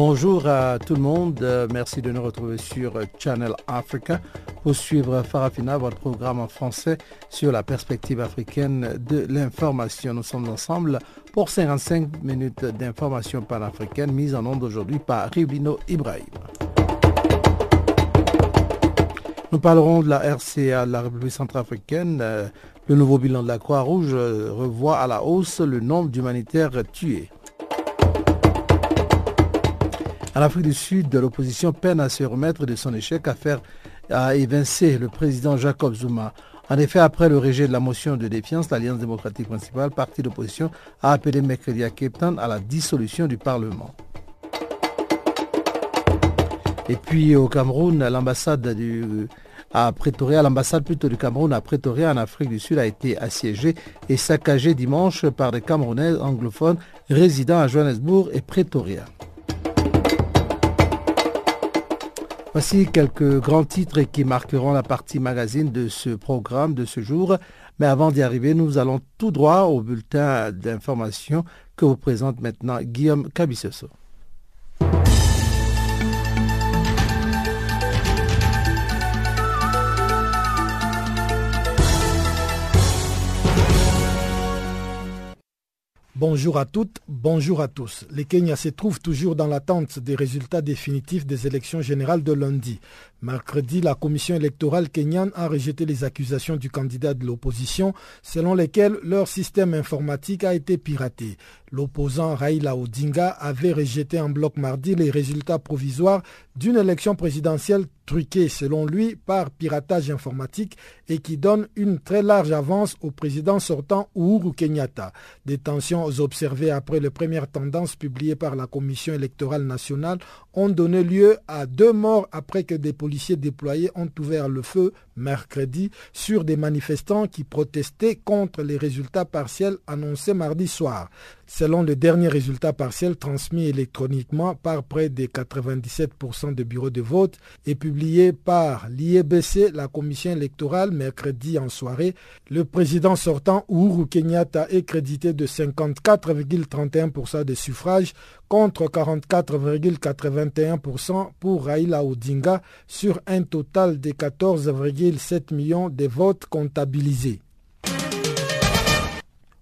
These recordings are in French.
Bonjour à tout le monde, euh, merci de nous retrouver sur Channel Africa pour suivre Farafina, votre programme en français sur la perspective africaine de l'information. Nous sommes ensemble pour 55 minutes d'information panafricaine mise en onde aujourd'hui par Rivlino Ibrahim. Nous parlerons de la RCA, la République centrafricaine. Euh, le nouveau bilan de la Croix-Rouge euh, revoit à la hausse le nombre d'humanitaires tués. En Afrique du Sud, l'opposition peine à se remettre de son échec à faire évincer le président Jacob Zuma. En effet, après le rejet de la motion de défiance, l'Alliance démocratique principale, parti d'opposition, a appelé mercredi à Cape Town à la dissolution du Parlement. Et puis au Cameroun, l'ambassade à Pretoria, l'ambassade plutôt du Cameroun à Pretoria en Afrique du Sud a été assiégée et saccagée dimanche par des Camerounais anglophones résidant à Johannesburg et Pretoria. Voici quelques grands titres qui marqueront la partie magazine de ce programme de ce jour. Mais avant d'y arriver, nous allons tout droit au bulletin d'information que vous présente maintenant Guillaume Cabissoso. Bonjour à toutes, bonjour à tous. Le Kenya se trouve toujours dans l'attente des résultats définitifs des élections générales de lundi. Mercredi, la commission électorale kenyane a rejeté les accusations du candidat de l'opposition selon lesquelles leur système informatique a été piraté. L'opposant Raila Odinga avait rejeté en bloc mardi les résultats provisoires d'une élection présidentielle truquée selon lui par piratage informatique et qui donne une très large avance au président sortant Uhuru Kenyatta. Des tensions observées après les premières tendances publiées par la Commission électorale nationale ont donné lieu à deux morts après que des policiers déployés ont ouvert le feu mercredi sur des manifestants qui protestaient contre les résultats partiels annoncés mardi soir. Selon le dernier résultat partiel transmis électroniquement par près de 97% des bureaux de vote et publié par l'IEBC, la commission électorale, mercredi en soirée, le président sortant Uhuru Kenyatta est crédité de 54,31% des suffrages contre 44,81% pour Raila Odinga sur un total de 14,7 millions de votes comptabilisés.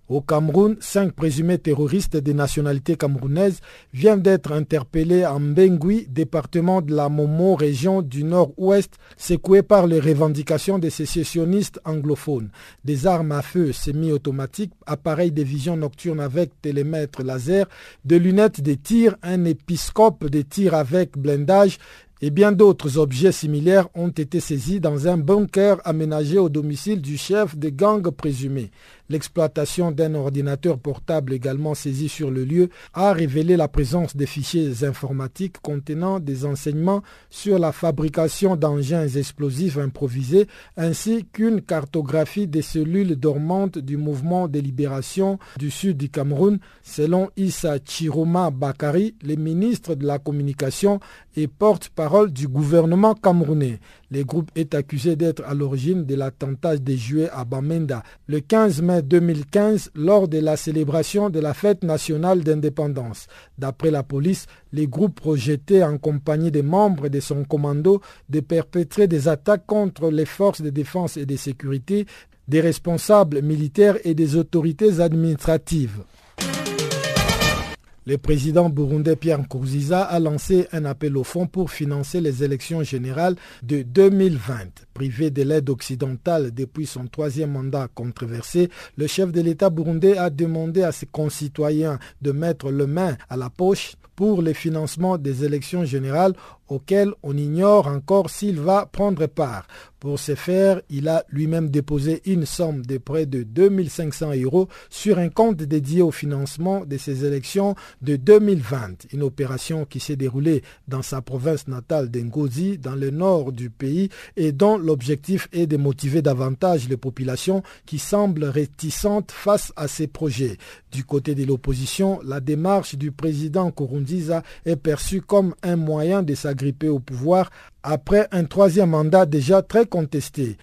Au Cameroun, cinq présumés terroristes des nationalités camerounaises viennent d'être interpellés en Bengui, département de la Momo, région du nord-ouest, secoué par les revendications des sécessionnistes anglophones. Des armes à feu semi-automatiques, appareils de vision nocturne avec télémètre laser, de lunettes de tir, un épiscope de tir avec blindage, et bien d'autres objets similaires ont été saisis dans un bunker aménagé au domicile du chef des gangs présumés. L'exploitation d'un ordinateur portable également saisi sur le lieu a révélé la présence des fichiers informatiques contenant des enseignements sur la fabrication d'engins explosifs improvisés ainsi qu'une cartographie des cellules dormantes du mouvement de libération du sud du Cameroun selon Issa Chiroma Bakari, le ministre de la Communication et porte-parole du gouvernement camerounais. Le groupe est accusé d'être à l'origine de l'attentat déjoué à Bamenda le 15 mai 2015 lors de la célébration de la fête nationale d'indépendance. D'après la police, les groupes projetés en compagnie des membres de son commando de perpétrer des attaques contre les forces de défense et de sécurité, des responsables militaires et des autorités administratives. Le président burundais Pierre Nkurunziza a lancé un appel au fonds pour financer les élections générales de 2020. Privé de l'aide occidentale depuis son troisième mandat controversé, le chef de l'État burundais a demandé à ses concitoyens de mettre le main à la poche pour le financement des élections générales auquel on ignore encore s'il va prendre part. Pour ce faire, il a lui-même déposé une somme de près de 2500 euros sur un compte dédié au financement de ces élections de 2020, une opération qui s'est déroulée dans sa province natale d'Ngozi, dans le nord du pays, et dont l'objectif est de motiver davantage les populations qui semblent réticentes face à ces projets. Du côté de l'opposition, la démarche du président Kurunziza est perçue comme un moyen de s'agripper au pouvoir après un troisième mandat déjà très contesté.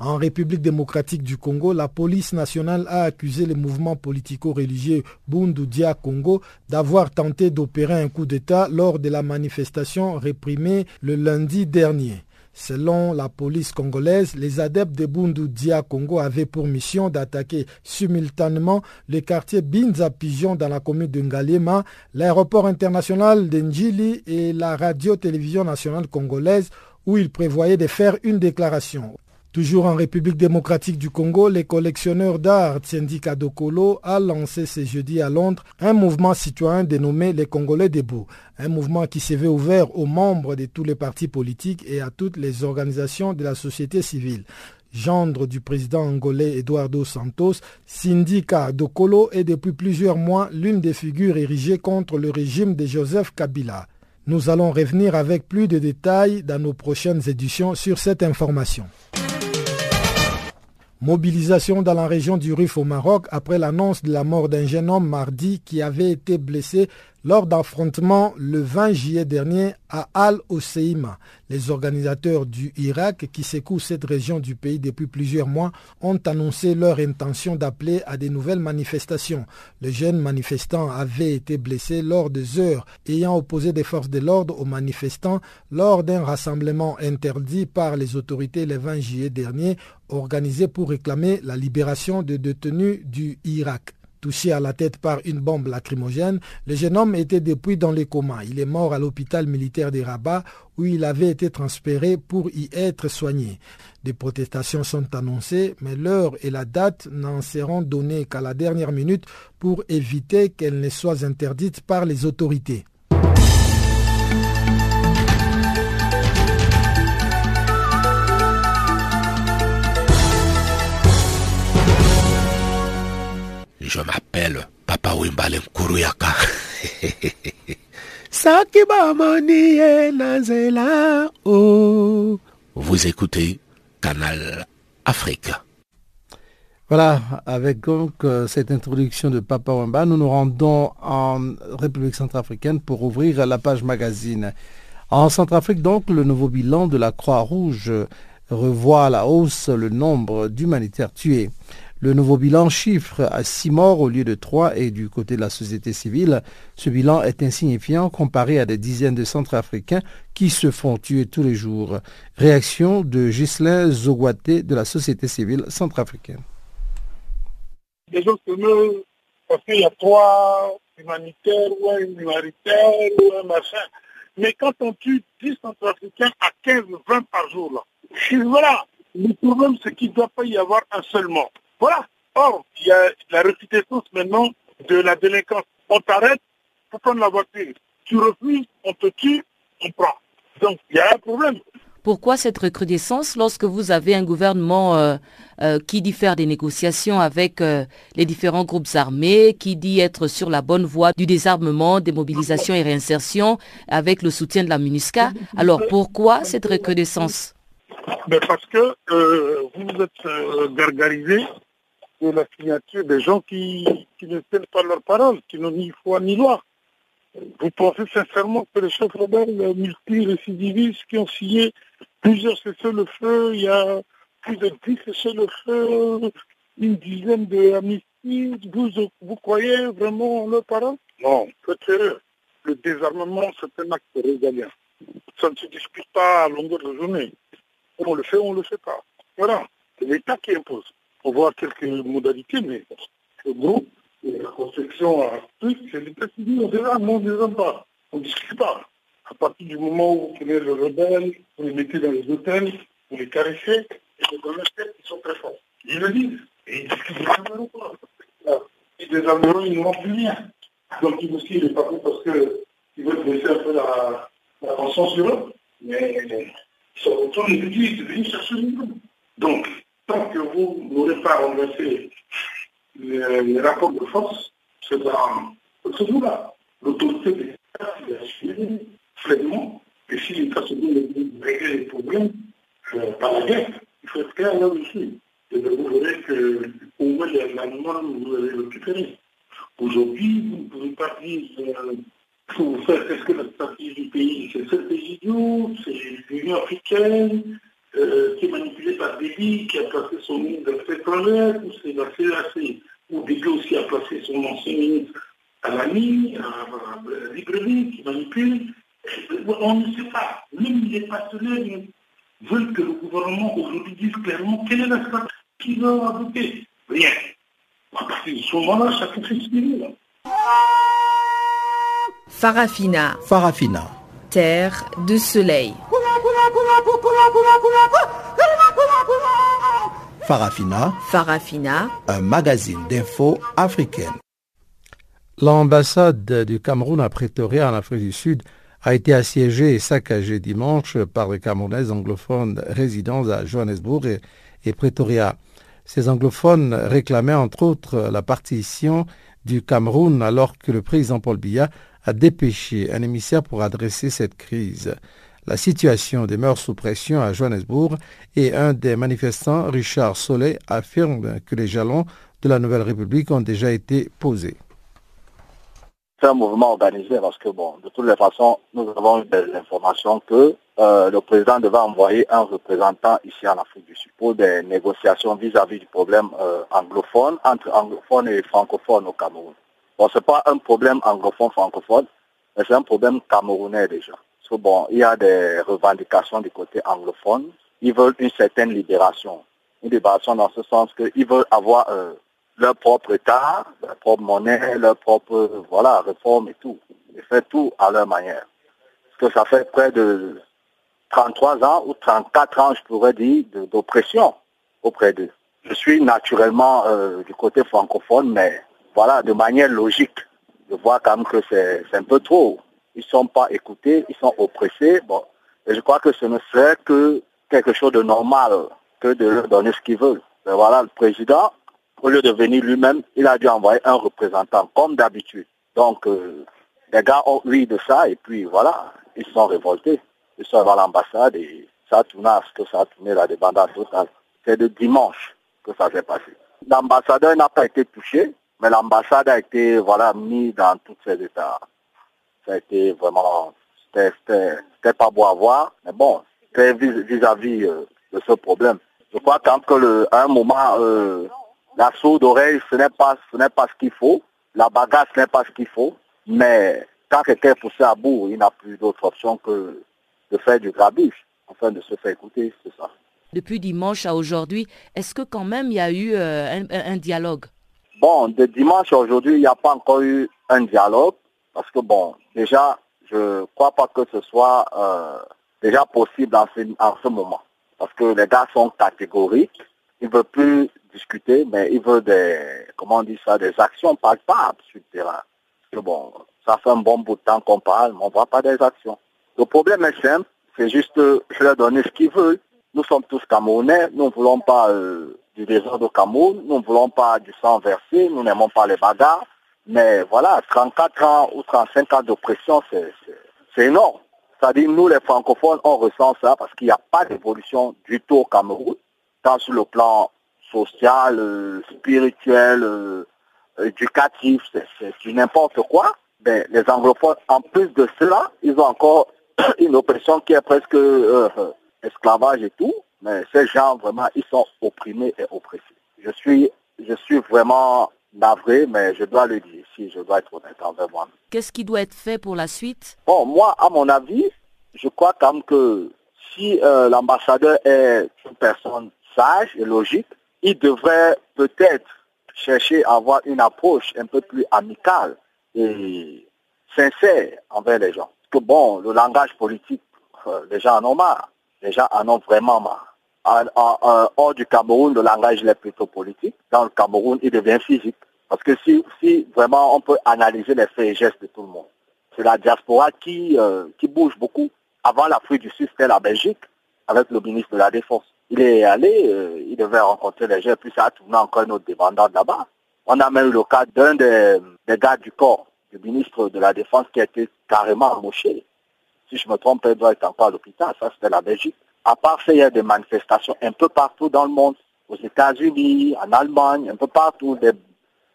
En République démocratique du Congo, la police nationale a accusé le mouvement politico-religieux Bundudia Congo d'avoir tenté d'opérer un coup d'État lors de la manifestation réprimée le lundi dernier. Selon la police congolaise, les adeptes de Bundu Dia Congo avaient pour mission d'attaquer simultanément le quartier Binza Pigeon dans la commune de Ngalema, l'aéroport international d'Enjili et la radio-télévision nationale congolaise où ils prévoyaient de faire une déclaration. Toujours en République démocratique du Congo, les collectionneurs d'art Syndicat Dokolo a lancé ce jeudi à Londres un mouvement citoyen dénommé les Congolais debout. Un mouvement qui s'est ouvert aux membres de tous les partis politiques et à toutes les organisations de la société civile. Gendre du président angolais Eduardo Santos, Syndicat Dokolo est depuis plusieurs mois l'une des figures érigées contre le régime de Joseph Kabila. Nous allons revenir avec plus de détails dans nos prochaines éditions sur cette information. Mobilisation dans la région du Rif au Maroc après l'annonce de la mort d'un jeune homme mardi qui avait été blessé lors d'affrontements le 20 juillet dernier à Al-Oseima. Les organisateurs du Irak qui secouent cette région du pays depuis plusieurs mois ont annoncé leur intention d'appeler à de nouvelles manifestations. Le jeune manifestant avait été blessé lors des heures ayant opposé des forces de l'ordre aux manifestants lors d'un rassemblement interdit par les autorités le 20 juillet dernier organisé pour réclamer la libération des détenus du Irak. Touché à la tête par une bombe lacrymogène, le jeune homme était depuis dans les coma. Il est mort à l'hôpital militaire de Rabat où il avait été transféré pour y être soigné. Des protestations sont annoncées, mais l'heure et la date n'en seront données qu'à la dernière minute pour éviter qu'elles ne soient interdites par les autorités. Je m'appelle Papa Wimbalen Kuruyaka. oh. Vous écoutez Canal Afrique. Voilà, avec donc euh, cette introduction de Papa Wemba, nous nous rendons en République centrafricaine pour ouvrir la page magazine. En Centrafrique, donc, le nouveau bilan de la Croix-Rouge revoit à la hausse le nombre d'humanitaires tués. Le nouveau bilan chiffre à six morts au lieu de trois et du côté de la société civile, ce bilan est insignifiant comparé à des dizaines de Centrafricains qui se font tuer tous les jours. Réaction de Ghislain Zogouaté de la société civile centrafricaine. Les gens se meurent parce qu'il y a trois humanitaires ou un humanitaire ou un machin. Mais quand on tue 10 Centrafricains à 15, 20 par jour, là, voilà. Le problème, c'est qu'il ne doit pas y avoir un seul mort. Voilà. Or, il y a la recrudescence maintenant de la délinquance. On t'arrête pour prendre la voiture. Tu refuses, on te tue, on prend. Donc, il y a un problème. Pourquoi cette recrudescence lorsque vous avez un gouvernement euh, euh, qui dit faire des négociations avec euh, les différents groupes armés, qui dit être sur la bonne voie du désarmement, des mobilisations et réinsertion avec le soutien de la MINUSCA? Alors pourquoi cette recrudescence? Mais Parce que vous vous êtes gargarisé de la signature des gens qui, ne tiennent pas leurs paroles, qui n'ont ni foi ni loi. Vous pensez sincèrement que les chefs rebelles multirécidivistes qui ont signé plusieurs cessez-le-feu, il y a plus de 10 cessez-le-feu, une dizaine d'amnisties, vous, vous croyez vraiment en leurs paroles? Non, peut-être le désarmement, c'est un acte régalien. Ça ne se discute pas à longueur de journée. On le fait on ne le fait pas. Voilà, c'est l'État qui impose on voit quelques modalités, mais le groupe, la construction tout, c'est l'état civil, on désarme, on ne désarme pas. On ne discute pas. À partir du moment où vous prenez le rebelle, vous les mettez dans les hôtels, vous les caressez, et les commerciaux, ils sont très forts. Ils le disent. Et ils disent qu'ils désarmeront pas. Ils désarmeront, ils n'auront plus rien. Donc il aussi, il est pas parce que ils veulent baisser un peu la, la tension sur eux, mais ils se retournent et disent, venez chercher le Donc, tant que vous n'aurez pas renversé les, rapports de force, c'est dans ce bout-là. L'autorité de l'État, c'est d'assurer pleinement que si l'État se donne de régler les problèmes euh, par la guerre, il faut être clair là-dessus. Et vous verrez que au moins norme, vous allez récupérer. Aujourd'hui, vous ne pouvez pas dire euh, est-ce que la stratégie du pays, c'est ce pays c'est l'Union africaine, euh, qui est manipulée par Déby, qui a placé son ministre de pétrolière, ou c'est la CAC, ou Déby aussi a placé son ancien ministre à l'AMI, à, la Libreville, qui manipule. On ne sait pas. Même les partenaires veulent que le gouvernement aujourd'hui dise clairement quelle est la stratégie qu'il va adopter. Rien. À partir de ce moment-là, chacun fait ce qu'il veut. Farafina. Farafina. Terre de soleil. Farafina. Farafina. Un magazine d'infos africaine. L'ambassade du Cameroun à Pretoria en Afrique du Sud a été assiégée et saccagée dimanche par les Camerounais anglophones résidant à Johannesburg et, et Pretoria. Ces anglophones réclamaient entre autres la partition du Cameroun alors que le président Paul Biya a dépêché un émissaire pour adresser cette crise. La situation demeure sous pression à Johannesburg et un des manifestants, Richard Solé, affirme que les jalons de la Nouvelle République ont déjà été posés. C'est un mouvement organisé parce que, bon, de toutes les façons, nous avons eu des informations que euh, le président devait envoyer un représentant ici en Afrique du Sud pour des négociations vis-à-vis du problème euh, anglophone, entre anglophones et francophones au Cameroun. Bon, ce n'est pas un problème anglophone-francophone, mais c'est un problème camerounais déjà. Bon, il y a des revendications du côté anglophone. Ils veulent une certaine libération. Une libération dans ce sens qu'ils veulent avoir euh, leur propre État, leur propre monnaie, leur propre voilà, réforme et tout. Ils font tout à leur manière. Parce que ça fait près de 33 ans ou 34 ans, je pourrais dire, d'oppression auprès d'eux. Je suis naturellement euh, du côté francophone, mais voilà, de manière logique, je vois quand même que c'est un peu trop. Ils ne sont pas écoutés, ils sont oppressés. Bon, et je crois que ce ne serait que quelque chose de normal que de leur donner ce qu'ils veulent. Mais voilà, le président, au lieu de venir lui-même, il a dû envoyer un représentant, comme d'habitude. Donc, euh, les gars ont eu de ça, et puis voilà, ils sont révoltés. Ils sont à l'ambassade, et ça a tourné à ce que ça a tourné la dépendance totale. C'est de dimanche que ça s'est passé. L'ambassadeur n'a pas été touché, mais l'ambassade a été voilà, mise dans tous ces états. Ça a été vraiment, c'était pas beau à voir, mais bon, c'était vis-à-vis euh, de ce problème. Je crois quand que le, à un moment, euh, la sourde oreille, ce n'est pas, ce n'est pas ce qu'il faut. La bagarre, ce n'est pas ce qu'il faut. Mais quand quelqu'un est poussé à bout, il n'a plus d'autre option que de faire du grabuge, afin de se faire écouter, c'est ça. Depuis dimanche à aujourd'hui, est-ce que quand même il y a eu euh, un dialogue? Bon, de dimanche à aujourd'hui, il n'y a pas encore eu un dialogue parce que, bon, déjà, je ne crois pas que ce soit euh, déjà possible en ce, moment. Parce que les gars sont catégoriques, ils ne veulent plus discuter, mais ils veulent des, comment on dit ça, des actions palpables sur le terrain. Parce que, bon, ça fait un bon bout de temps qu'on parle, mais on ne voit pas des actions. Le problème est simple, c'est juste, je leur donner ce qu'ils veulent. Nous sommes tous Camerounais, nous ne voulons pas euh, du désordre au Cameroun. Nous ne voulons pas du sang versé, nous n'aimons pas les bagarres. Mais voilà, 34 ans ou 35 ans d'oppression, c'est énorme. C'est-à-dire, nous, les francophones, on ressent ça parce qu'il n'y a pas d'évolution du tout au Cameroun, tant sur le plan social, euh, spirituel, euh, éducatif, c'est n'importe quoi. Mais les anglophones, en plus de cela, ils ont encore une oppression qui est presque euh, esclavage et tout. Mais ces gens, vraiment, ils sont opprimés et oppressés. Je suis, je suis vraiment navré, mais je dois le dire si je dois être honnête envers moi. Qu'est-ce qui doit être fait pour la suite? Bon, moi, à mon avis, je crois quand même que si euh, l'ambassadeur est une personne sage et logique, il devrait peut-être chercher à avoir une approche un peu plus amicale et sincère envers les gens. Parce que bon, le langage politique, euh, les gens en ont marre. Les gens en ont vraiment marre hors du Cameroun, le langage est plutôt politique. Dans le Cameroun, il devient physique. Parce que si, si vraiment on peut analyser les faits et gestes de tout le monde, c'est la diaspora qui, euh, qui bouge beaucoup. Avant l'Afrique du Sud, c'était la Belgique, avec le ministre de la Défense. Il est allé, euh, il devait rencontrer les gens, puis ça a tourné encore notre dépendant là-bas. On a même eu le cas d'un des, des, gars du corps, du ministre de la Défense, qui a été carrément embauché. Si je me trompe, il doit être encore à l'hôpital. Ça, c'était la Belgique. À part ça, il y a des manifestations un peu partout dans le monde, aux États-Unis, en Allemagne, un peu partout,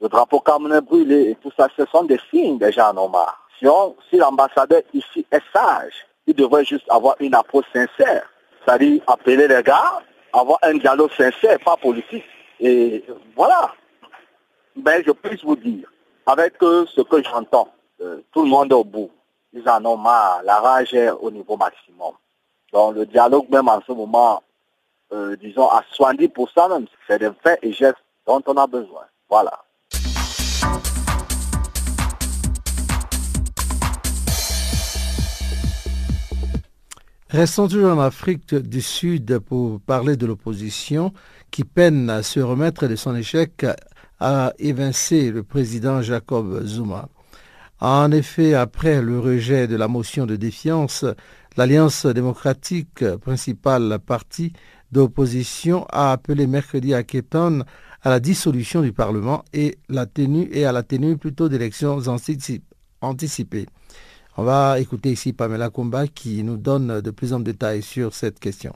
le drapeau camerounais brûlé et tout ça, ce sont des signes déjà en marre. Si, si l'ambassadeur ici est sage, il devrait juste avoir une approche sincère. C'est-à-dire appeler les gars, avoir un dialogue sincère, pas politique. Et voilà. Mais je peux vous dire, avec euh, ce que j'entends, euh, tout le monde est au bout. Ils en ont marre. La rage est au niveau maximum. Donc le dialogue même en ce moment, euh, disons à 70% même, c'est des faits et gestes dont on a besoin. Voilà. Restons toujours en Afrique du Sud pour parler de l'opposition qui peine à se remettre de son échec à évincer le président Jacob Zuma. En effet, après le rejet de la motion de défiance, l'Alliance démocratique, principale partie d'opposition, a appelé mercredi à Keton à la dissolution du Parlement et à la tenue plutôt d'élections anticipées. On va écouter ici Pamela Kumba qui nous donne de plus en détails sur cette question.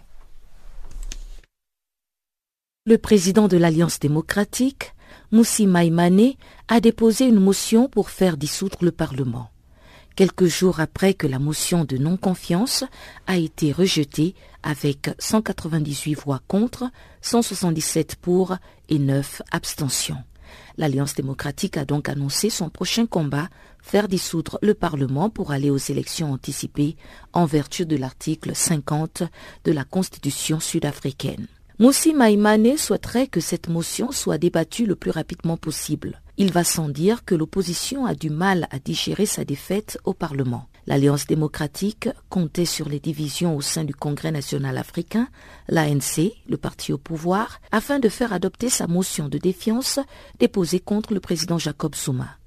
Le président de l'Alliance démocratique, Moussi Maïmane, a déposé une motion pour faire dissoudre le Parlement. Quelques jours après que la motion de non-confiance a été rejetée avec 198 voix contre, 177 pour et 9 abstentions. L'Alliance démocratique a donc annoncé son prochain combat, faire dissoudre le Parlement pour aller aux élections anticipées en vertu de l'article 50 de la Constitution sud-africaine. Moussi Maïmane souhaiterait que cette motion soit débattue le plus rapidement possible. Il va sans dire que l'opposition a du mal à digérer sa défaite au Parlement. L'Alliance démocratique comptait sur les divisions au sein du Congrès national africain, l'ANC, le parti au pouvoir, afin de faire adopter sa motion de défiance déposée contre le président Jacob Zuma.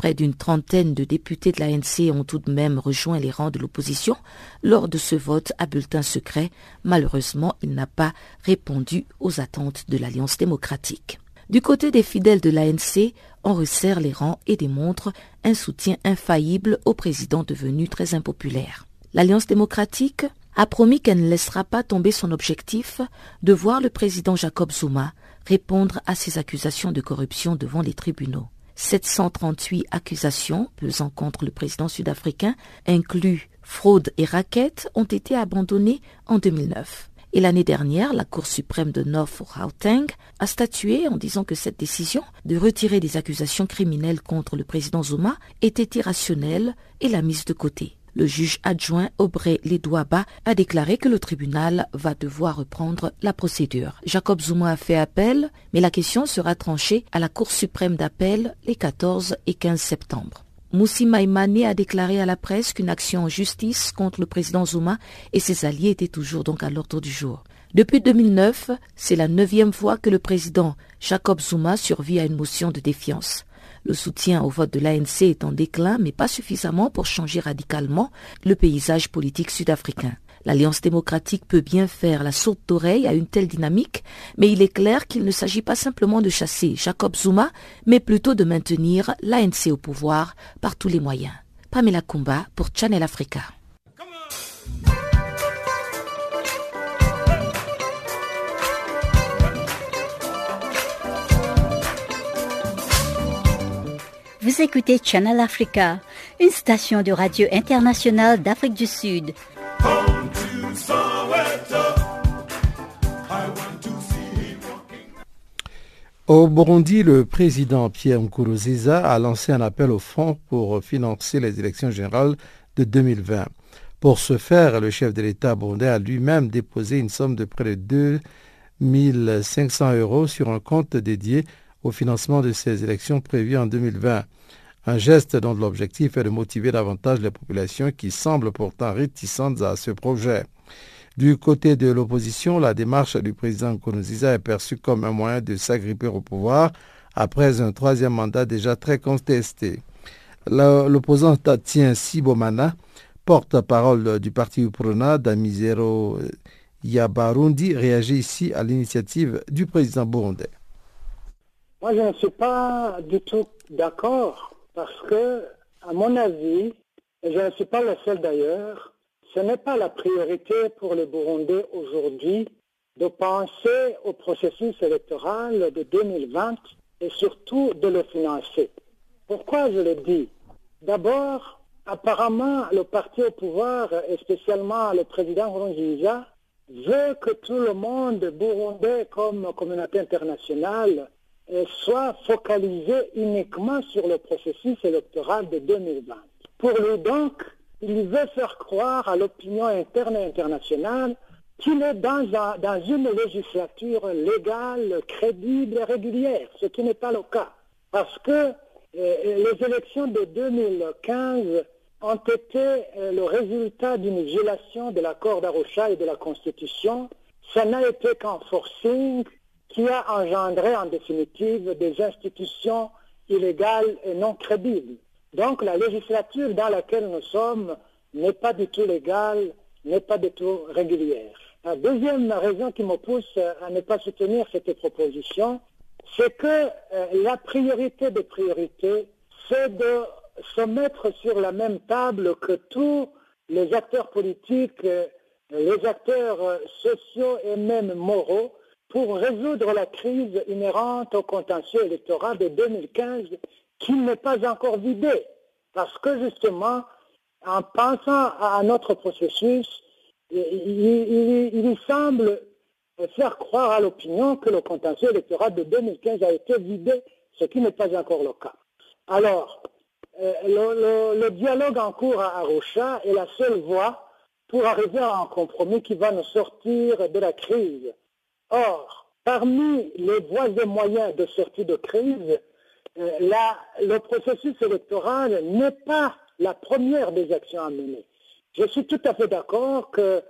Près d'une trentaine de députés de l'ANC ont tout de même rejoint les rangs de l'opposition lors de ce vote à bulletin secret. Malheureusement, il n'a pas répondu aux attentes de l'Alliance démocratique. Du côté des fidèles de l'ANC, on resserre les rangs et démontre un soutien infaillible au président devenu très impopulaire. L'Alliance démocratique a promis qu'elle ne laissera pas tomber son objectif de voir le président Jacob Zuma répondre à ses accusations de corruption devant les tribunaux. 738 accusations pesant contre le président sud-africain, inclus fraude et raquettes, ont été abandonnées en 2009. Et l'année dernière, la Cour suprême de North Gauteng a statué en disant que cette décision de retirer des accusations criminelles contre le président Zuma était irrationnelle et l'a mise de côté. Le juge adjoint Aubrey Ledouaba a déclaré que le tribunal va devoir reprendre la procédure. Jacob Zuma a fait appel, mais la question sera tranchée à la Cour suprême d'appel les 14 et 15 septembre. Moussi Maïmane a déclaré à la presse qu'une action en justice contre le président Zuma et ses alliés était toujours donc à l'ordre du jour. Depuis 2009, c'est la neuvième fois que le président Jacob Zuma survit à une motion de défiance. Le soutien au vote de l'ANC est en déclin, mais pas suffisamment pour changer radicalement le paysage politique sud-africain. L'Alliance démocratique peut bien faire la sourde d'oreille à une telle dynamique, mais il est clair qu'il ne s'agit pas simplement de chasser Jacob Zuma, mais plutôt de maintenir l'ANC au pouvoir par tous les moyens. Pamela Kumba pour Channel Africa. Vous écoutez Channel Africa, une station de radio internationale d'Afrique du Sud. Au Burundi, le président Pierre Nkurunziza a lancé un appel au fonds pour financer les élections générales de 2020. Pour ce faire, le chef de l'État burundais a lui-même déposé une somme de près de 2 500 euros sur un compte dédié au financement de ces élections prévues en 2020. Un geste dont l'objectif est de motiver davantage les populations qui semblent pourtant réticentes à ce projet. Du côté de l'opposition, la démarche du président Nkurunziza est perçue comme un moyen de s'agripper au pouvoir après un troisième mandat déjà très contesté. L'opposant Tatien Sibomana, porte-parole du parti Uprona, Damizero Yabarundi, réagit ici à l'initiative du président burundais. Moi, je ne suis pas du tout d'accord parce que, à mon avis, et je ne suis pas le seul d'ailleurs, ce n'est pas la priorité pour les Burundais aujourd'hui de penser au processus électoral de 2020 et surtout de le financer. Pourquoi je le dis? D'abord, apparemment, le parti au pouvoir, et spécialement le président Nkurunziza, veut que tout le monde burundais comme communauté internationale soit focalisé uniquement sur le processus électoral de 2020. Pour lui donc, il veut faire croire à l'opinion interne et internationale qu'il est dans, une législature légale, crédible et régulière, ce qui n'est pas le cas. Parce que euh, les élections de 2015 ont été euh, le résultat d'une violation de l'accord d'Arusha et de la Constitution. Ça n'a été qu'un forcing qui a engendré en définitive des institutions illégales et non crédibles. Donc la législature dans laquelle nous sommes n'est pas du tout légale, n'est pas du tout régulière. La deuxième raison qui me pousse à ne pas soutenir cette proposition, c'est que euh, la priorité des priorités, c'est de se mettre sur la même table que tous les acteurs politiques, euh, les acteurs euh, sociaux et même moraux pour résoudre la crise inhérente au contentieux électoral de 2015 qui n'est pas encore vidé. Parce que justement, en pensant à notre processus, il, semble faire croire à l'opinion que le contentieux électoral de 2015 a été vidé, ce qui n'est pas encore le cas. Alors, euh, le, le, dialogue en cours à Arusha est la seule voie pour arriver à un compromis qui va nous sortir de la crise. Or, parmi les voies et moyens de sortie de crise, euh, le processus électoral n'est pas la première des actions à mener. Je suis tout à fait d'accord que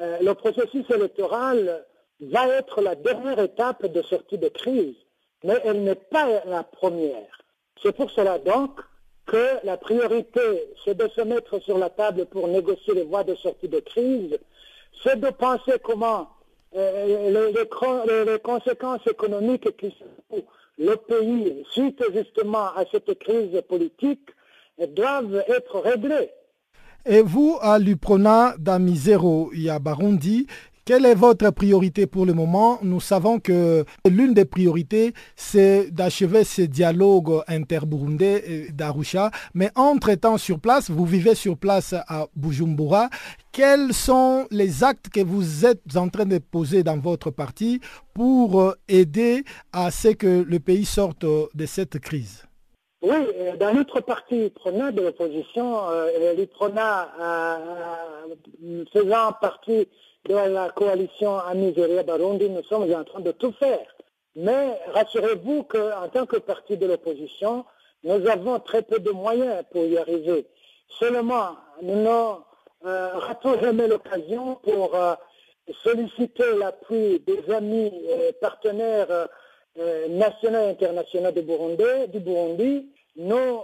euh, le processus électoral va être la dernière étape de sortie de crise, mais elle n'est pas la première. C'est pour cela donc que la priorité, c'est de se mettre sur la table pour négocier les voies de sortie de crise, c'est de penser comment euh, les, conséquences économiques qui sont le pays, suite justement à cette crise politique, doivent être réglées. Et vous, à l'UPRONA d'Amizero Yabarundi, quelle est votre priorité pour le moment? Nous savons que l'une des priorités, c'est d'achever ce dialogue interburundais d'Arusha. Mais entre-temps, sur place, vous vivez sur place à Bujumbura. Quels sont les actes que vous êtes en train de poser dans votre parti pour aider à ce que le pays sorte de cette crise? Oui, euh, dans notre parti PRONA de l'opposition, euh, l'UPRONA faisant partie de la coalition Amiseria Barundi, nous sommes en train de tout faire. Mais rassurez-vous qu'en tant que parti de l'opposition, nous avons très peu de moyens pour y arriver. Seulement, nous n'avons euh, jamais l'occasion pour euh, solliciter l'appui des amis et partenaires euh, nationaux et internationaux. Du Burundi. Nous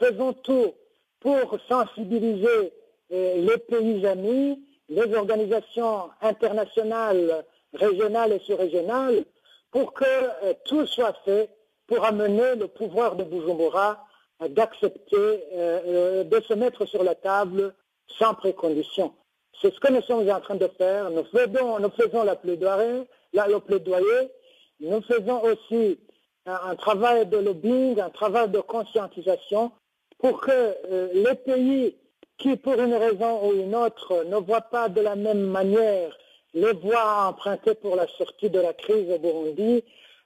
faisons tout pour sensibiliser les pays amis les organisations internationales, régionales et sous-régionales, pour que euh, tout soit fait pour amener le pouvoir de Bujumbura d'accepter, euh, euh, de se mettre sur la table sans précondition. C'est ce que nous sommes en train de faire. Nous faisons, nous faisons la le plaidoyer. Nous faisons aussi un, travail de lobbying, un travail de conscientisation pour que les pays qui, pour une raison ou une autre, ne voit pas de la même manière les voies empruntées pour la sortie de la crise au Burundi,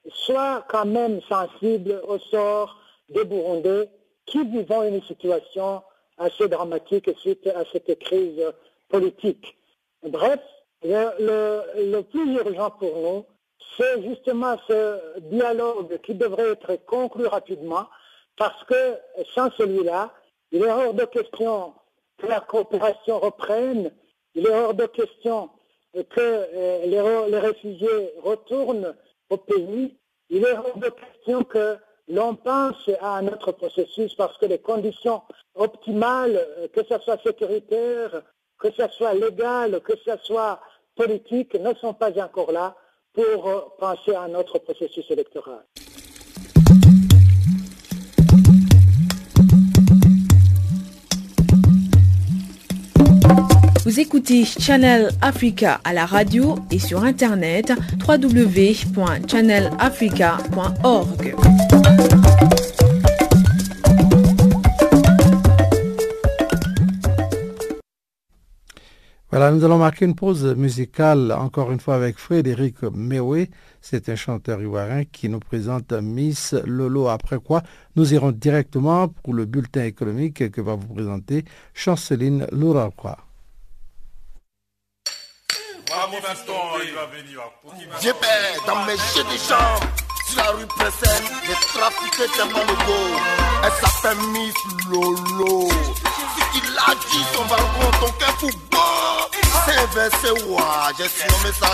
soit quand même sensible au sort des Burundais qui vivent une situation assez dramatique suite à cette crise politique. Bref, le, le plus urgent pour nous, c'est justement ce dialogue qui devrait être conclu rapidement, parce que sans celui-là, il est hors de question que la coopération reprenne. Il est hors de question que euh, les, réfugiés retournent au pays. Il est hors de question que l'on pense à un autre processus parce que les conditions optimales, euh, que ce soit sécuritaire, que ce soit légal, que ce soit politique, ne sont pas encore là pour euh, penser à un autre processus électoral. Vous écoutez Channel Africa à la radio et sur internet www.channelafrica.org. Voilà, nous allons marquer une pause musicale encore une fois avec Frédéric Mewé. C'est un chanteur ivoirien qui nous présente Miss Lolo. Après quoi, nous irons directement pour le bulletin économique que va vous présenter Chanceline Louraquois. dans mes jeux de jambes, sur la rue trafiqué tellement. Elle s'appelle Miss Lolo. Dit, son Seve se waje si yo mi sa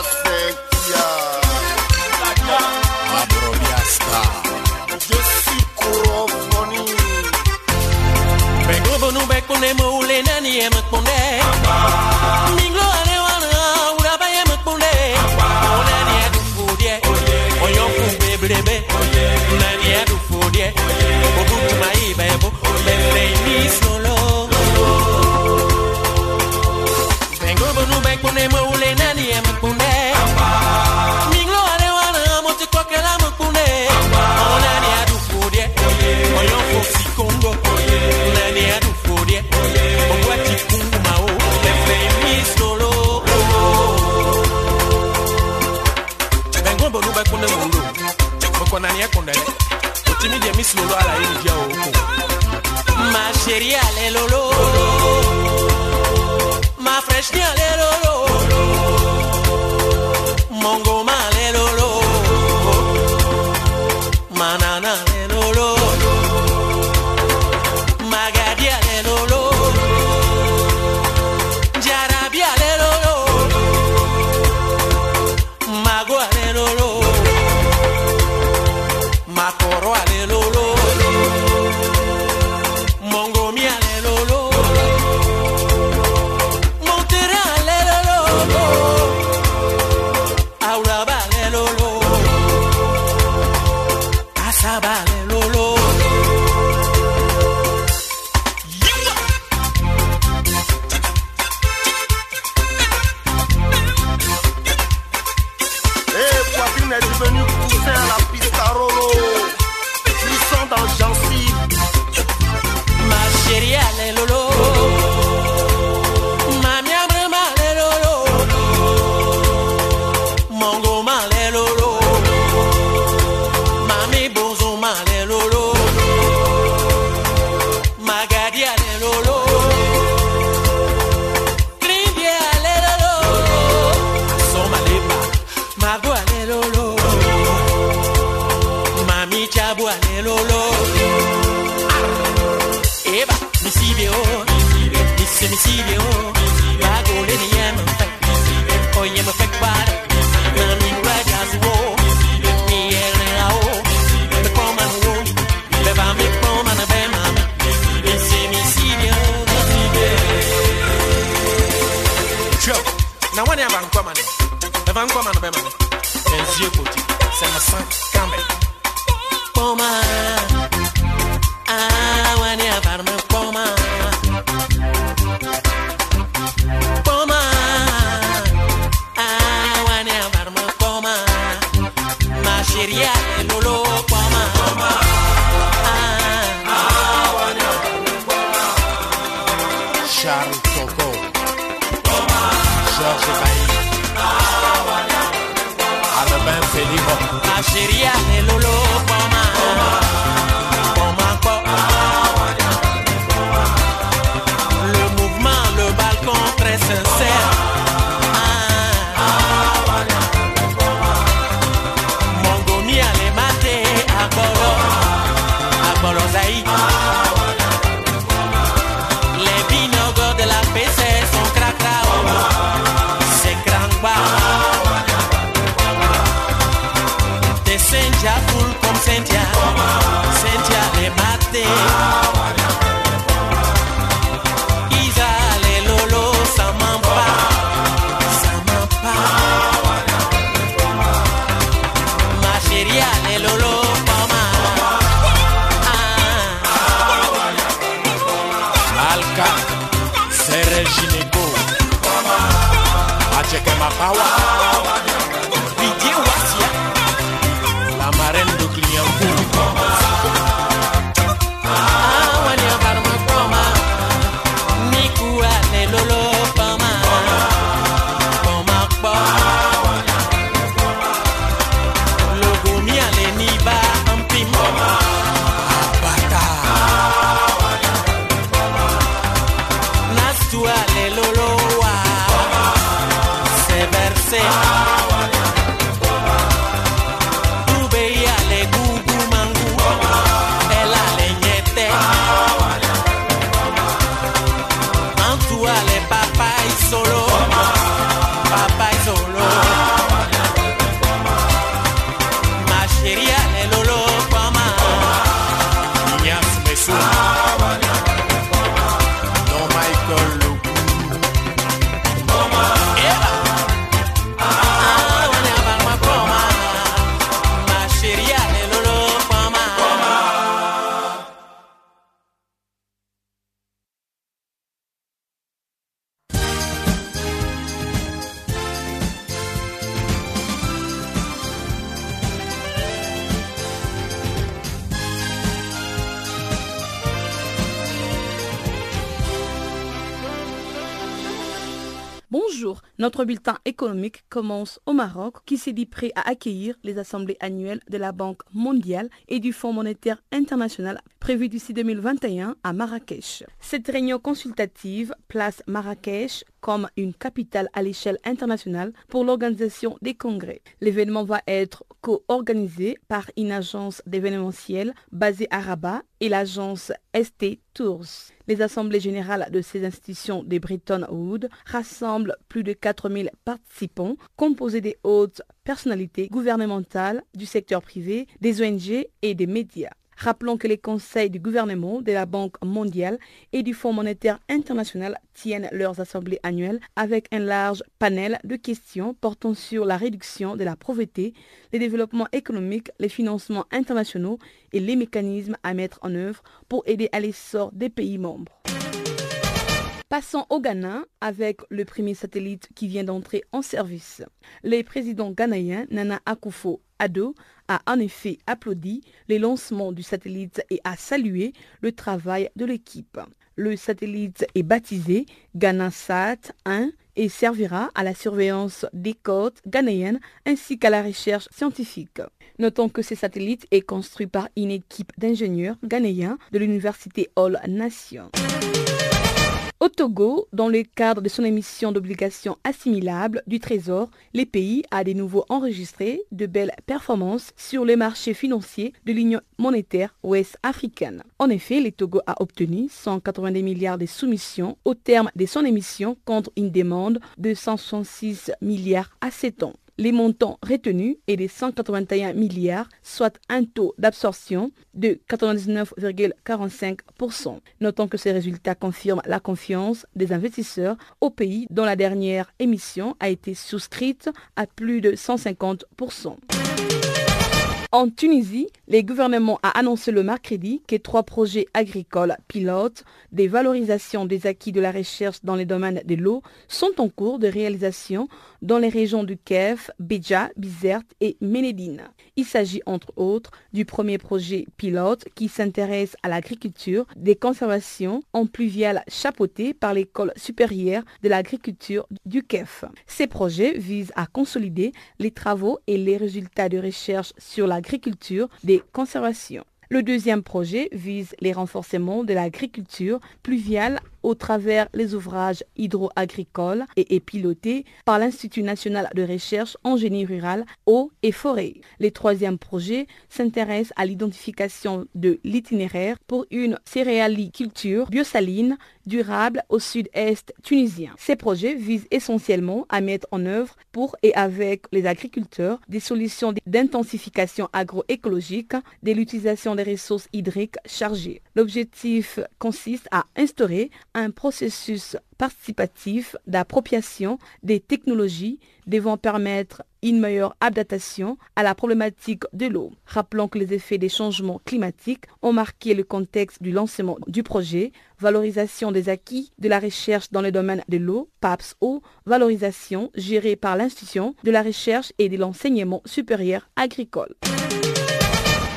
Abro kurofoni Bego bonu nani Minglo ane wana uraba emekune die. Gì que commence au Maroc qui s'est dit prêt à accueillir les assemblées annuelles de la Banque mondiale et du Fonds monétaire international prévues d'ici 2021 à Marrakech. Cette réunion consultative place Marrakech comme une capitale à l'échelle internationale pour l'organisation des congrès. L'événement va être co-organisé par une agence d'événementiel basée à Rabat et l'agence ST Tours. Les assemblées générales de ces institutions de Bretton Woods rassemblent plus de 4000 participants composés des hautes personnalités gouvernementales, du secteur privé, des ONG et des médias. Rappelons que les conseils du gouvernement, de la Banque mondiale et du Fonds monétaire international tiennent leurs assemblées annuelles avec un large panel de questions portant sur la réduction de la pauvreté, le développement économique, les financements internationaux et les mécanismes à mettre en œuvre pour aider à l'essor des pays membres. Passons au Ghana avec le premier satellite qui vient d'entrer en service. Le président ghanéen Nana Akufo Addo a en effet applaudi le lancement du satellite et a salué le travail de l'équipe. Le satellite est baptisé GhanaSat 1 et servira à la surveillance des côtes ghanéennes ainsi qu'à la recherche scientifique. Notons que ce satellite est construit par une équipe d'ingénieurs ghanéens de l'université All Nation. Au Togo, dans le cadre de son émission d'obligations assimilables du Trésor, les pays a de nouveau enregistré de belles performances sur les marchés financiers de l'Union monétaire ouest africaine. En effet, le Togo a obtenu 190 milliards de soumissions au terme de son émission contre une demande de 166 milliards à 7 ans. Les montants retenus est de 181 milliards, soit un taux d'absorption de 99,45%. Notons que ces résultats confirment la confiance des investisseurs au pays dont la dernière émission a été souscrite à plus de 150%. En Tunisie, le gouvernement a annoncé le mercredi que trois projets agricoles pilotes des valorisations des acquis de la recherche dans les domaines de l'eau sont en cours de réalisation dans les régions du Kef, Béja, Bizerte et Ménédine. Il s'agit entre autres du premier projet pilote qui s'intéresse à l'agriculture des conservations en pluviales chapeautées par l'école supérieure de l'agriculture du Kef. Ces projets visent à consolider les travaux et les résultats de recherche sur l'agriculture des conservations. Le deuxième projet vise les renforcements de l'agriculture pluviale au travers les ouvrages hydro-agricoles et est piloté par l'Institut national de recherche en génie rural, eau et forêt. Le troisième projet s'intéresse à l'identification de l'itinéraire pour une céréaliculture biosaline durable au sud-est tunisien. Ces projets visent essentiellement à mettre en œuvre pour et avec les agriculteurs des solutions d'intensification agroécologique, de l'utilisation des ressources hydriques chargées. L'objectif consiste à instaurer processus participatif d'appropriation des technologies devant permettre une meilleure adaptation à la problématique de l'eau. Rappelons que les effets des changements climatiques ont marqué le contexte du lancement du projet Valorisation des acquis de la recherche dans le domaine de l'eau, PAPS ou valorisation gérée par l'institution de la recherche et de l'enseignement supérieur agricole.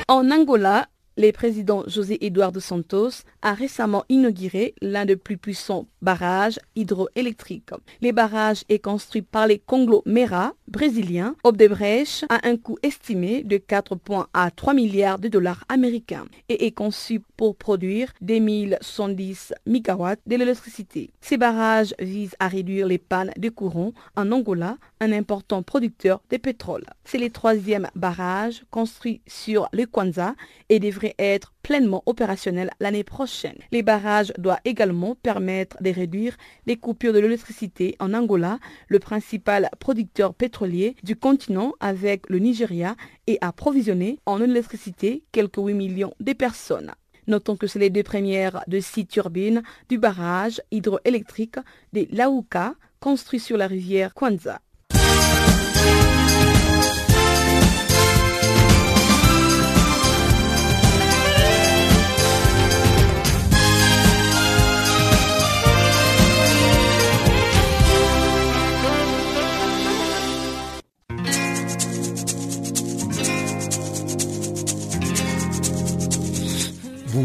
En Angola, le président José Eduardo Santos a récemment inauguré l'un des plus puissants barrages hydroélectriques. Les barrages est construit par les conglomérats brésiliens Obdebrecht à un coût estimé de 4 à 3 milliards de dollars américains et est conçu pour produire des 1110 MW d'électricité. Ces barrages visent à réduire les pannes de courant en Angola, un important producteur de pétrole. C'est le troisième barrage construit sur le Kwanza et devrait être pleinement opérationnel l'année prochaine. Les barrages doivent également permettre de réduire les coupures de l'électricité en Angola, le principal producteur pétrolier du continent avec le Nigeria, et approvisionner en électricité quelques 8 millions de personnes. Notons que c'est les deux premières de six turbines du barrage hydroélectrique de Lauka, construit sur la rivière Kwanza.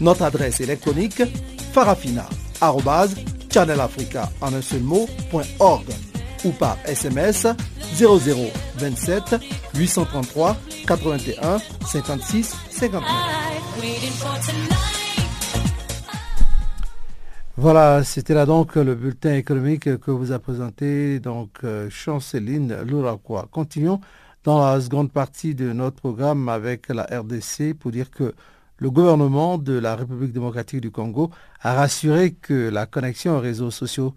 Notre adresse électronique farafina.channelafrica ou par SMS 0027 833 81 56 59. Voilà, c'était là donc le bulletin économique que vous a présenté donc euh, Chanceline Louraquois. Continuons dans la seconde partie de notre programme avec la RDC pour dire que le gouvernement de la République démocratique du Congo a rassuré que la connexion aux réseaux sociaux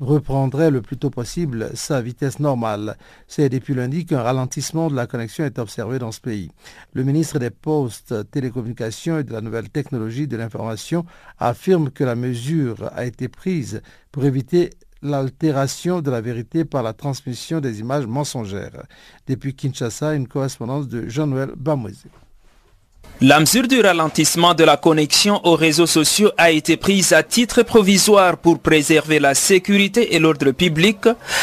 reprendrait le plus tôt possible sa vitesse normale. C'est depuis lundi qu'un ralentissement de la connexion est observé dans ce pays. Le ministre des Postes, Télécommunications et de la Nouvelle Technologie de l'Information affirme que la mesure a été prise pour éviter l'altération de la vérité par la transmission des images mensongères. Depuis Kinshasa, une correspondance de Jean-Noël Bamouze. La mesure du ralentissement de la connexion aux réseaux sociaux a été prise à titre provisoire pour préserver la sécurité et l'ordre public.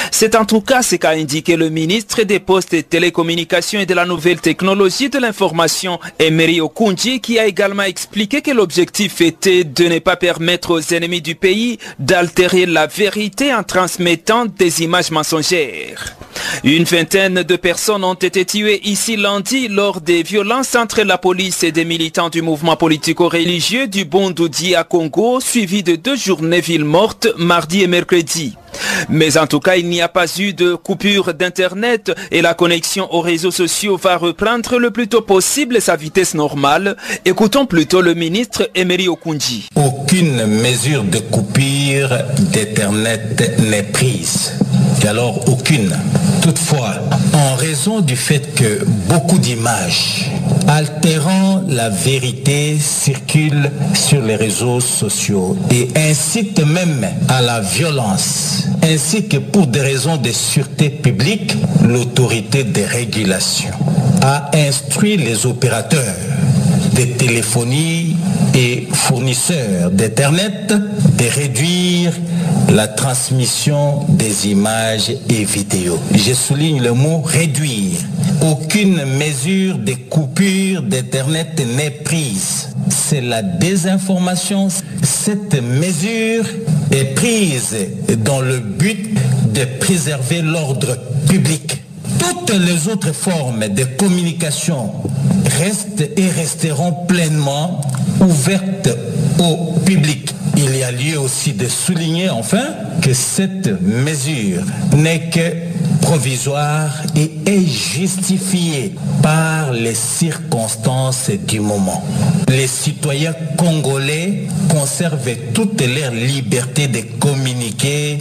C'est en tout cas ce qu'a indiqué le ministre des Postes et Télécommunications et de la Nouvelle Technologie de l'Information, Emery Okunji, qui a également expliqué que l'objectif était de ne pas permettre aux ennemis du pays d'altérer la vérité en transmettant des images mensongères. Une vingtaine de personnes ont été tuées ici lundi lors des violences entre la police et des militants du mouvement politico-religieux du Bondoudi à Congo, suivi de deux journées villes mortes mardi et mercredi. Mais en tout cas, il n'y a pas eu de coupure d'Internet et la connexion aux réseaux sociaux va reprendre le plus tôt possible sa vitesse normale. Écoutons plutôt le ministre Emery Okunji. Aucune mesure de coupure d'Internet n'est prise. Alors aucune. Toutefois, en raison du fait que beaucoup d'images altérant la vérité circulent sur les réseaux sociaux et incitent même à la violence, ainsi que pour des raisons de sûreté publique, l'autorité des régulations a instruit les opérateurs de téléphonie et fournisseurs d'Internet de réduire la transmission des images et vidéos. Je souligne le mot réduire. Aucune mesure de coupure d'Internet n'est prise. C'est la désinformation. Cette mesure est prise dans le but de préserver l'ordre public. Toutes les autres formes de communication restent et resteront pleinement ouvertes au public. Il y a lieu aussi de souligner enfin que cette mesure n'est que provisoire et est justifiée par les circonstances du moment. Les citoyens congolais conservent toute leur liberté de communiquer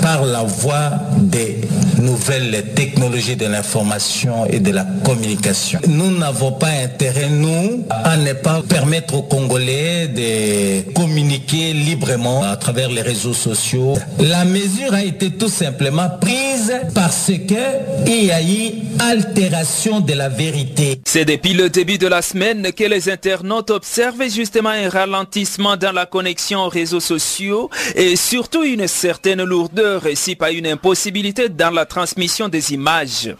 par la voie des nouvelles technologies de l'information et de la communication. Nous n'avons pas intérêt, nous, à ne pas permettre aux Congolais de communiquer librement à travers les réseaux sociaux. La mesure a été tout simplement prise parce qu'il y a eu altération de la vérité. C'est depuis le début de la semaine que les internautes observent justement un ralentissement dans la connexion aux réseaux sociaux et surtout une certaine lourdeur et si pas une impossibilité dans la transmission des images.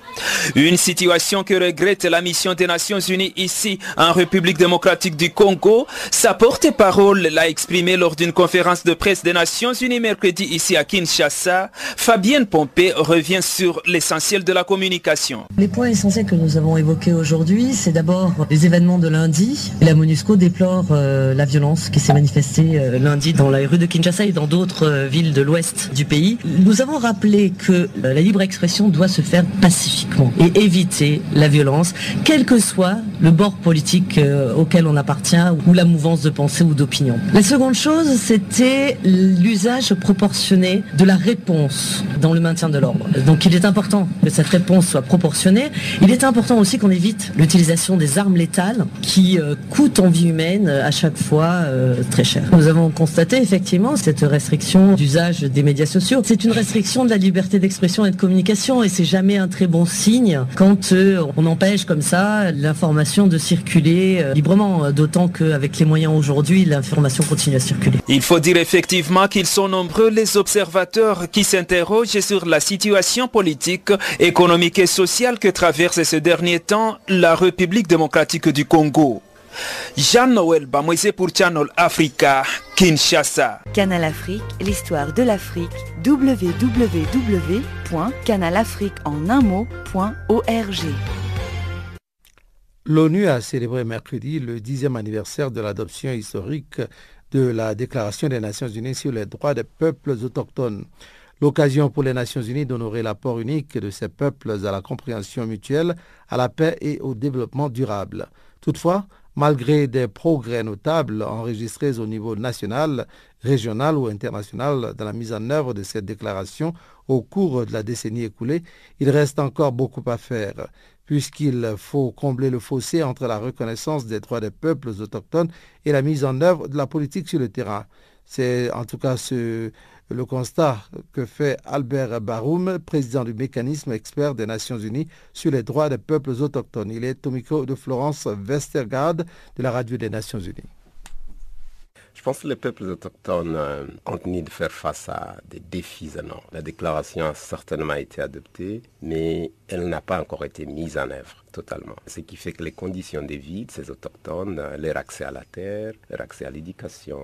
Une situation que regrette la mission des Nations Unies ici en République démocratique du Congo. Sa porte-parole l'a exprimé lors d'une conférence de presse des Nations Unies mercredi ici à Kinshasa. Fabienne Pompé revient sur l'essentiel de la communication. Les points essentiels que nous avons évoqués aujourd'hui, c'est d'abord les événements de lundi. La MONUSCO déplore euh, la violence qui s'est manifestée euh, lundi dans la rue de Kinshasa et dans d'autres euh, villes de l'ouest du pays. Nous avons rappelé que la libre expression doit se faire pacifiquement et éviter la violence, quel que soit le bord politique auquel on appartient ou la mouvance de pensée ou d'opinion. La seconde chose, c'était l'usage proportionné de la réponse dans le maintien de l'ordre. Donc il est important que cette réponse soit proportionnée. Il est important aussi qu'on évite l'utilisation des armes létales qui euh, coûtent en vie humaine euh, à chaque fois euh, très cher. Nous avons constaté effectivement cette restriction d'usage des médias sociaux. C'est une restriction de la liberté d'expression et de communication et c'est jamais un très bon signe quand on empêche comme ça l'information de circuler librement, d'autant qu'avec les moyens aujourd'hui, l'information continue à circuler. Il faut dire effectivement qu'ils sont nombreux les observateurs qui s'interrogent sur la situation politique, économique et sociale que traverse ces derniers temps la République démocratique du Congo. Jean-Noël Bamoise pour Channel Africa, Kinshasa. Canal Afrique, l'histoire de l'Afrique, www.canalafriqueenunmot.org. L'ONU a célébré mercredi le dixième anniversaire de l'adoption historique de la Déclaration des Nations Unies sur les droits des peuples autochtones. L'occasion pour les Nations Unies d'honorer l'apport unique de ces peuples à la compréhension mutuelle, à la paix et au développement durable. Toutefois, malgré des progrès notables enregistrés au niveau national, régional ou international dans la mise en œuvre de cette déclaration au cours de la décennie écoulée, il reste encore beaucoup à faire, puisqu'il faut combler le fossé entre la reconnaissance des droits des peuples autochtones et la mise en œuvre de la politique sur le terrain. C'est en tout cas ce le constat que fait Albert Baroum, président du mécanisme expert des Nations Unies sur les droits des peuples autochtones. Il est au micro de Florence Westergaard de la radio des Nations Unies. Je pense que les peuples autochtones euh, continuent de faire face à des défis énormes. La déclaration a certainement été adoptée, mais elle n'a pas encore été mise en œuvre totalement. Ce qui fait que les conditions de vie de ces autochtones, euh, leur accès à la terre, leur accès à l'éducation,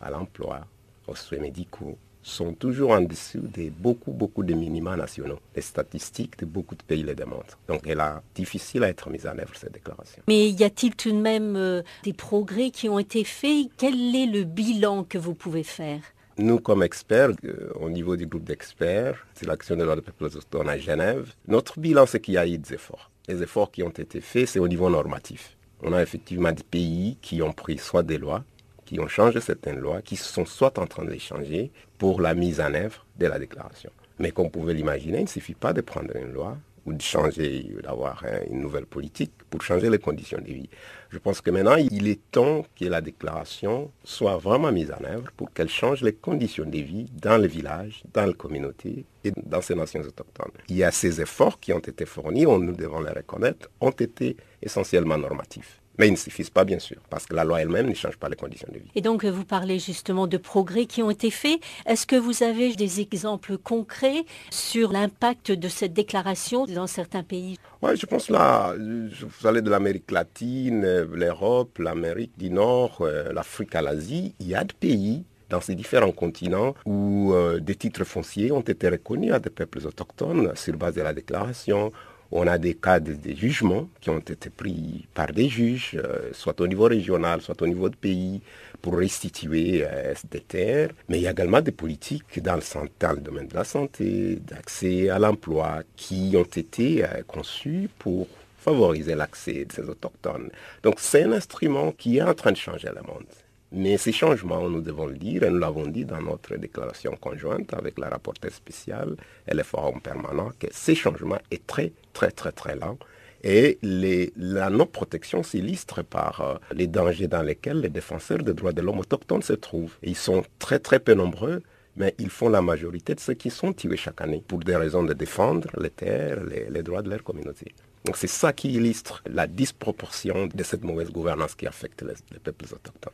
à l'emploi, aux soins médicaux sont toujours en dessous de beaucoup, beaucoup de minima nationaux. Les statistiques de beaucoup de pays le démontrent. Donc, elle a difficile à être mise en œuvre, cette déclaration. Mais y a-t-il tout de même euh, des progrès qui ont été faits? Quel est le bilan que vous pouvez faire? Nous, comme experts, euh, au niveau du groupe d'experts, c'est l'action de l'ordre des peuples autochtones à Genève, notre bilan, c'est qu'il y a eu des efforts. Les efforts qui ont été faits, c'est au niveau normatif. On a effectivement des pays qui ont pris soit des lois, qui ont changé certaines lois, qui sont soit en train de les changer pour la mise en œuvre de la déclaration. Mais comme vous pouvez l'imaginer, il ne suffit pas de prendre une loi ou de changer, d'avoir une nouvelle politique pour changer les conditions de vie. Je pense que maintenant, il est temps que la déclaration soit vraiment mise en œuvre pour qu'elle change les conditions de vie dans les villages, dans les communautés et dans ces nations autochtones. Il y a ces efforts qui ont été fournis, nous devons les reconnaître, ont été essentiellement normatifs. Mais ils ne suffisent pas, bien sûr, parce que la loi elle-même ne change pas les conditions de vie. Et donc, vous parlez justement de progrès qui ont été faits. Est-ce que vous avez des exemples concrets sur l'impact de cette déclaration dans certains pays? Oui, je pense là, vous allez de l'Amérique latine, l'Europe, l'Amérique du Nord, euh, l'Afrique à l'Asie. Il y a des pays dans ces différents continents où euh, des titres fonciers ont été reconnus à des peuples autochtones sur base de la déclaration. On a des cas de, jugements qui ont été pris par des juges, euh, soit au niveau régional, soit au niveau de pays, pour restituer euh, des terres. Mais il y a également des politiques dans le, dans le domaine de la santé, d'accès à l'emploi, qui ont été conçues pour favoriser l'accès de ces autochtones. Donc c'est un instrument qui est en train de changer le monde. Mais ces changements, nous devons le dire, et nous l'avons dit dans notre déclaration conjointe avec la rapporteure spéciale et le forum permanent, que ces changements est très, très, très, très lent. Et la non-protection s'illustre par euh, les dangers dans lesquels les défenseurs des droits de l'homme autochtones se trouvent. ils sont très, très peu nombreux, mais ils font la majorité de ceux qui sont tués chaque année pour des raisons de défendre les terres, les droits de leur communauté. Donc c'est ça qui illustre la disproportion de cette mauvaise gouvernance qui affecte les, peuples autochtones.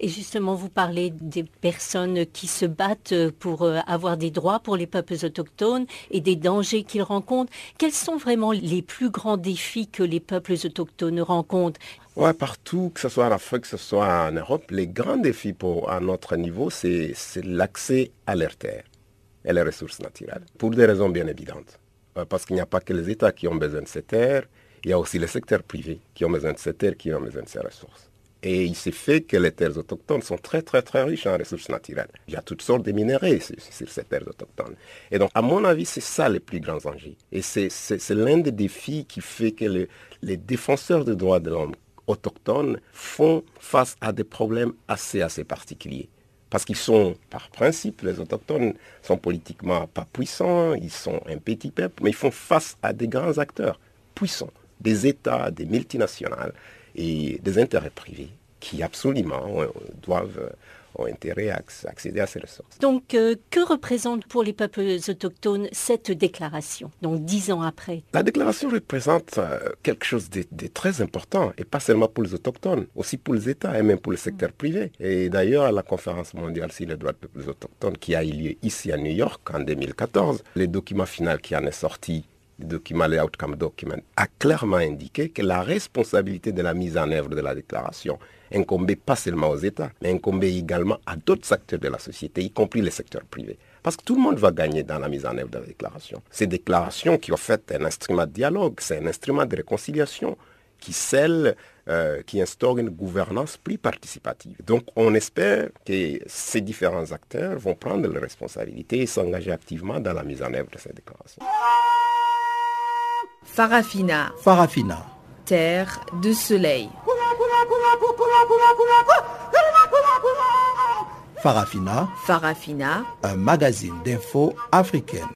Et justement, vous parlez des personnes qui se battent pour euh, avoir des droits pour les peuples autochtones et des dangers qu'ils rencontrent. Quels sont vraiment les plus grands défis que les peuples autochtones rencontrent? Ouais, partout, que ce soit en Afrique, que ce soit en Europe, les grands défis pour, à notre niveau, c'est l'accès à leurs terres et les ressources naturelles, pour des raisons bien évidentes. Euh, parce qu'il n'y a pas que les États qui ont besoin de ces terres, il y a aussi les secteurs privés qui ont besoin de ces terres, qui ont besoin de ces ressources. Et il s'est fait que les terres autochtones sont très très très riches en ressources naturelles. Il y a toutes sortes de minéraux sur, ces terres autochtones. Et donc, à mon avis, c'est ça les plus grands enjeux. Et c'est l'un des défis qui fait que les défenseurs des droits de l'homme autochtones font face à des problèmes assez assez particuliers. Parce qu'ils sont, par principe, les autochtones sont politiquement pas puissants, ils sont un petit peuple, mais ils font face à des grands acteurs puissants, des États, des multinationales et des intérêts privés qui absolument euh, doivent ont intérêt à accéder à ces ressources. Donc, euh, que représente pour les peuples autochtones cette déclaration, donc dix ans après? La déclaration représente euh, quelque chose de, très important, et pas seulement pour les autochtones, aussi pour les États et même pour le secteur privé. Et d'ailleurs, à la conférence mondiale sur les droits des peuples autochtones qui a eu lieu ici à New York en 2014, le document final qui en est sorti document, le Outcome Document, a clairement indiqué que la responsabilité de la mise en œuvre de la déclaration incombait pas seulement aux États, mais incombait également à d'autres acteurs de la société, y compris les secteurs privés. Parce que tout le monde va gagner dans la mise en œuvre de la déclaration. Ces déclarations qui ont fait un instrument de dialogue, c'est un instrument de réconciliation qui scelle, euh, qui instaure une gouvernance plus participative. Donc on espère que ces différents acteurs vont prendre leurs responsabilités et s'engager activement dans la mise en œuvre de ces déclarations. Farafina. Farafina. Terre de soleil. Farafina. Farafina. Un magazine d'infos africaine.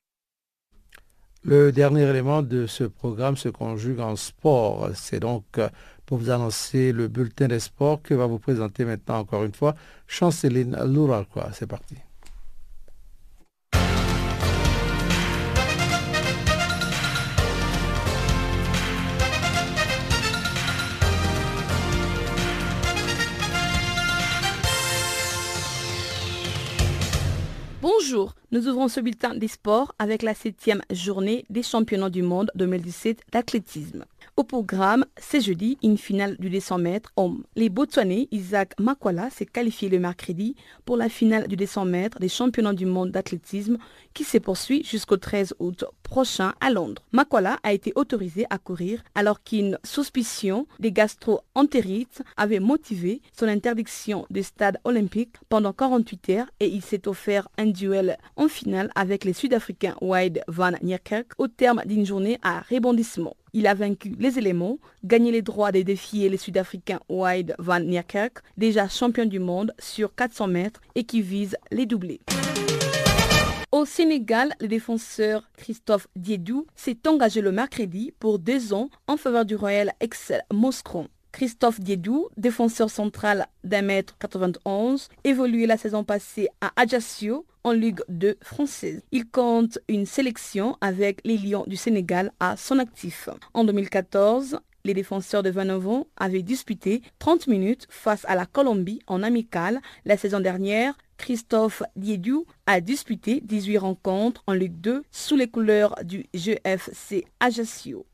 Le dernier élément de ce programme se conjugue en sport. C'est donc pour vous annoncer le bulletin des sports que va vous présenter maintenant encore une fois Chanceline Louralquois. C'est parti. Bonjour, nous ouvrons ce bulletin des sports avec la septième journée des championnats du monde 2017 d'athlétisme. Au programme, c'est jeudi, une finale du 200 mètres hommes. Les Botswanais Isaac Makwala s'est qualifié le mercredi pour la finale du 200 mètres des championnats du monde d'athlétisme qui se poursuit jusqu'au 13 août prochain à Londres. Makwala a été autorisé à courir alors qu'une suspicion des gastro-entérites avait motivé son interdiction des stades olympiques pendant 48 heures et il s'est offert un duel en finale avec les Sud-Africains Wade van Niekerk au terme d'une journée à rebondissement. Il a vaincu les éléments, gagné les droits de défier les Sud-Africains Wade van Niekerk, déjà champion du monde sur 400 mètres et qui vise les doublés. Au Sénégal, le défenseur Christophe Diedou s'est engagé le mercredi pour deux ans en faveur du Royal Excel Moscron. Christophe Diedou, défenseur central d'un mètre 91, évolué la saison passée à Ajaccio en Ligue 2 française. Il compte une sélection avec les Lions du Sénégal à son actif. En 2014, les défenseurs de 29 ans avaient disputé 30 minutes face à la Colombie en amical. La saison dernière, Christophe Diedou a disputé 18 rencontres en Ligue 2 sous les couleurs du GFC Ajaccio.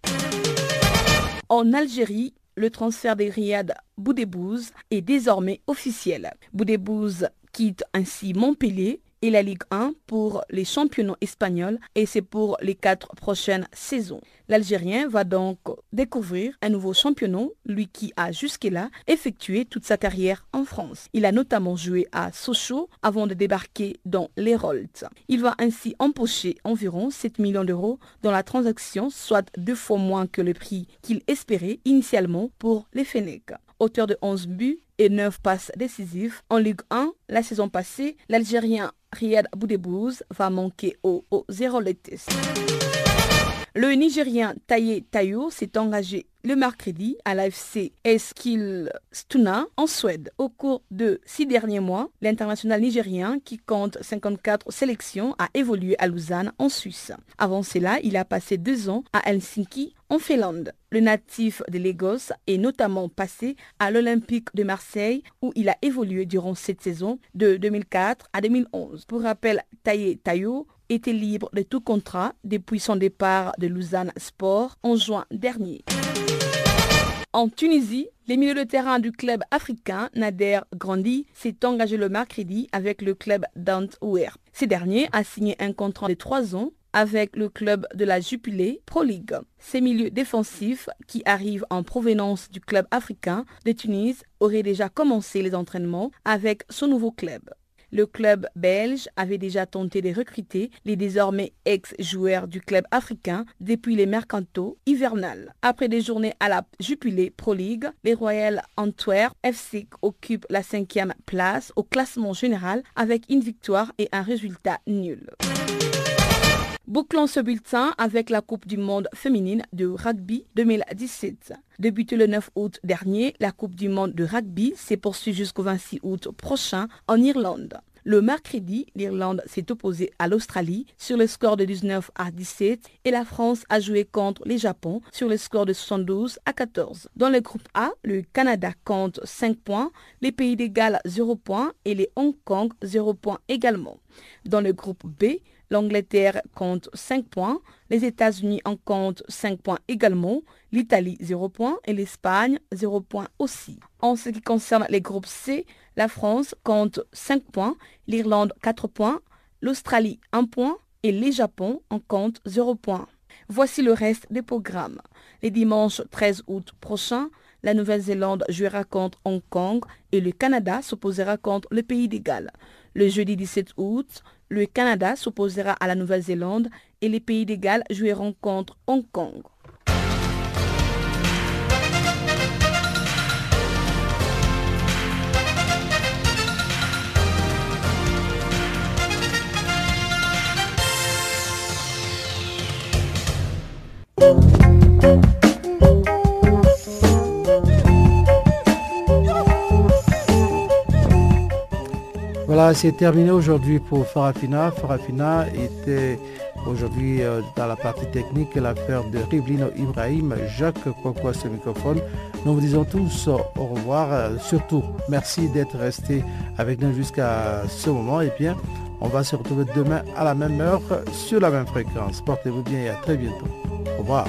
En Algérie, le transfert des Riyad Boudebouz est désormais officiel. Boudebouz quitte ainsi Montpellier et la Ligue 1 pour les championnats espagnols et c'est pour les quatre prochaines saisons. L'Algérien va donc découvrir un nouveau championnat, lui qui a jusque-là effectué toute sa carrière en France. Il a notamment joué à Sochaux avant de débarquer dans Rolts. Il va ainsi empocher environ 7 millions d'euros dans la transaction, soit deux fois moins que le prix qu'il espérait initialement pour les Fennecs. Auteur de 11 buts et 9 passes décisives. En Ligue 1 la saison passée, l'Algérien Riyad Boudebouz va manquer au, au zéro Le Nigérien Taye Tayo s'est engagé le mercredi à l'AFC Eskilstuna en Suède. Au cours de six derniers mois, l'international nigérien, qui compte 54 sélections, a évolué à Lausanne en Suisse. Avant cela, il a passé deux ans à Helsinki en Finlande. Le natif de Lagos est notamment passé à l'Olympique de Marseille où il a évolué durant cette saison de 2004 à 2011. Pour rappel, Taye Tayo était libre de tout contrat depuis son départ de Lausanne Sport en juin dernier. En Tunisie, les milieux de terrain du club africain Nader Grandi s'est engagé le mercredi avec le club d'Antwerp. Ce dernier a signé un contrat de trois ans avec le club de la Jupiler Pro League. Ces milieux défensifs qui arrivent en provenance du club africain de Tunis auraient déjà commencé les entraînements avec son nouveau club. Le club belge avait déjà tenté de recruter les désormais ex-joueurs du club africain depuis les mercantos hivernales. Après des journées à la Jupiler Pro League, les Royal Antwerp FC occupent la cinquième place au classement général avec une victoire et un résultat nul. Bouclons ce bulletin avec la Coupe du monde féminine de rugby 2017. Débutée le 9 août dernier, la Coupe du monde de rugby s'est poursuivie jusqu'au 26 août prochain en Irlande. Le mercredi, l'Irlande s'est opposée à l'Australie sur le score de 19 à 17 et la France a joué contre les Japon sur le score de 72 à 14. Dans le groupe A, le Canada compte 5 points, les Pays des Galles 0 points et les Hong Kong 0 points également. Dans le groupe B, L'Angleterre compte 5 points, les États-Unis en comptent 5 points également, l'Italie 0 points et l'Espagne 0 points aussi. En ce qui concerne les groupes C, la France compte 5 points, l'Irlande 4 points, l'Australie 1 point et les Japon en comptent 0 points. Voici le reste des programmes. Les dimanches 13 août prochain, la Nouvelle-Zélande jouera contre Hong Kong et le Canada s'opposera contre le Pays des. Le jeudi 17 août, le Canada s'opposera à la Nouvelle-Zélande et les pays des joueront contre Hong Kong. Voilà, c'est terminé aujourd'hui pour Farafina. Farafina était aujourd'hui euh, dans la partie technique l'affaire de Rivlino Ibrahim, Jacques Kokwa ce microphone? Nous vous disons tous au revoir. Euh, surtout, merci d'être resté avec nous jusqu'à ce moment. Et bien, on va se retrouver demain à la même heure sur la même fréquence. Portez-vous bien et à très bientôt. Au revoir.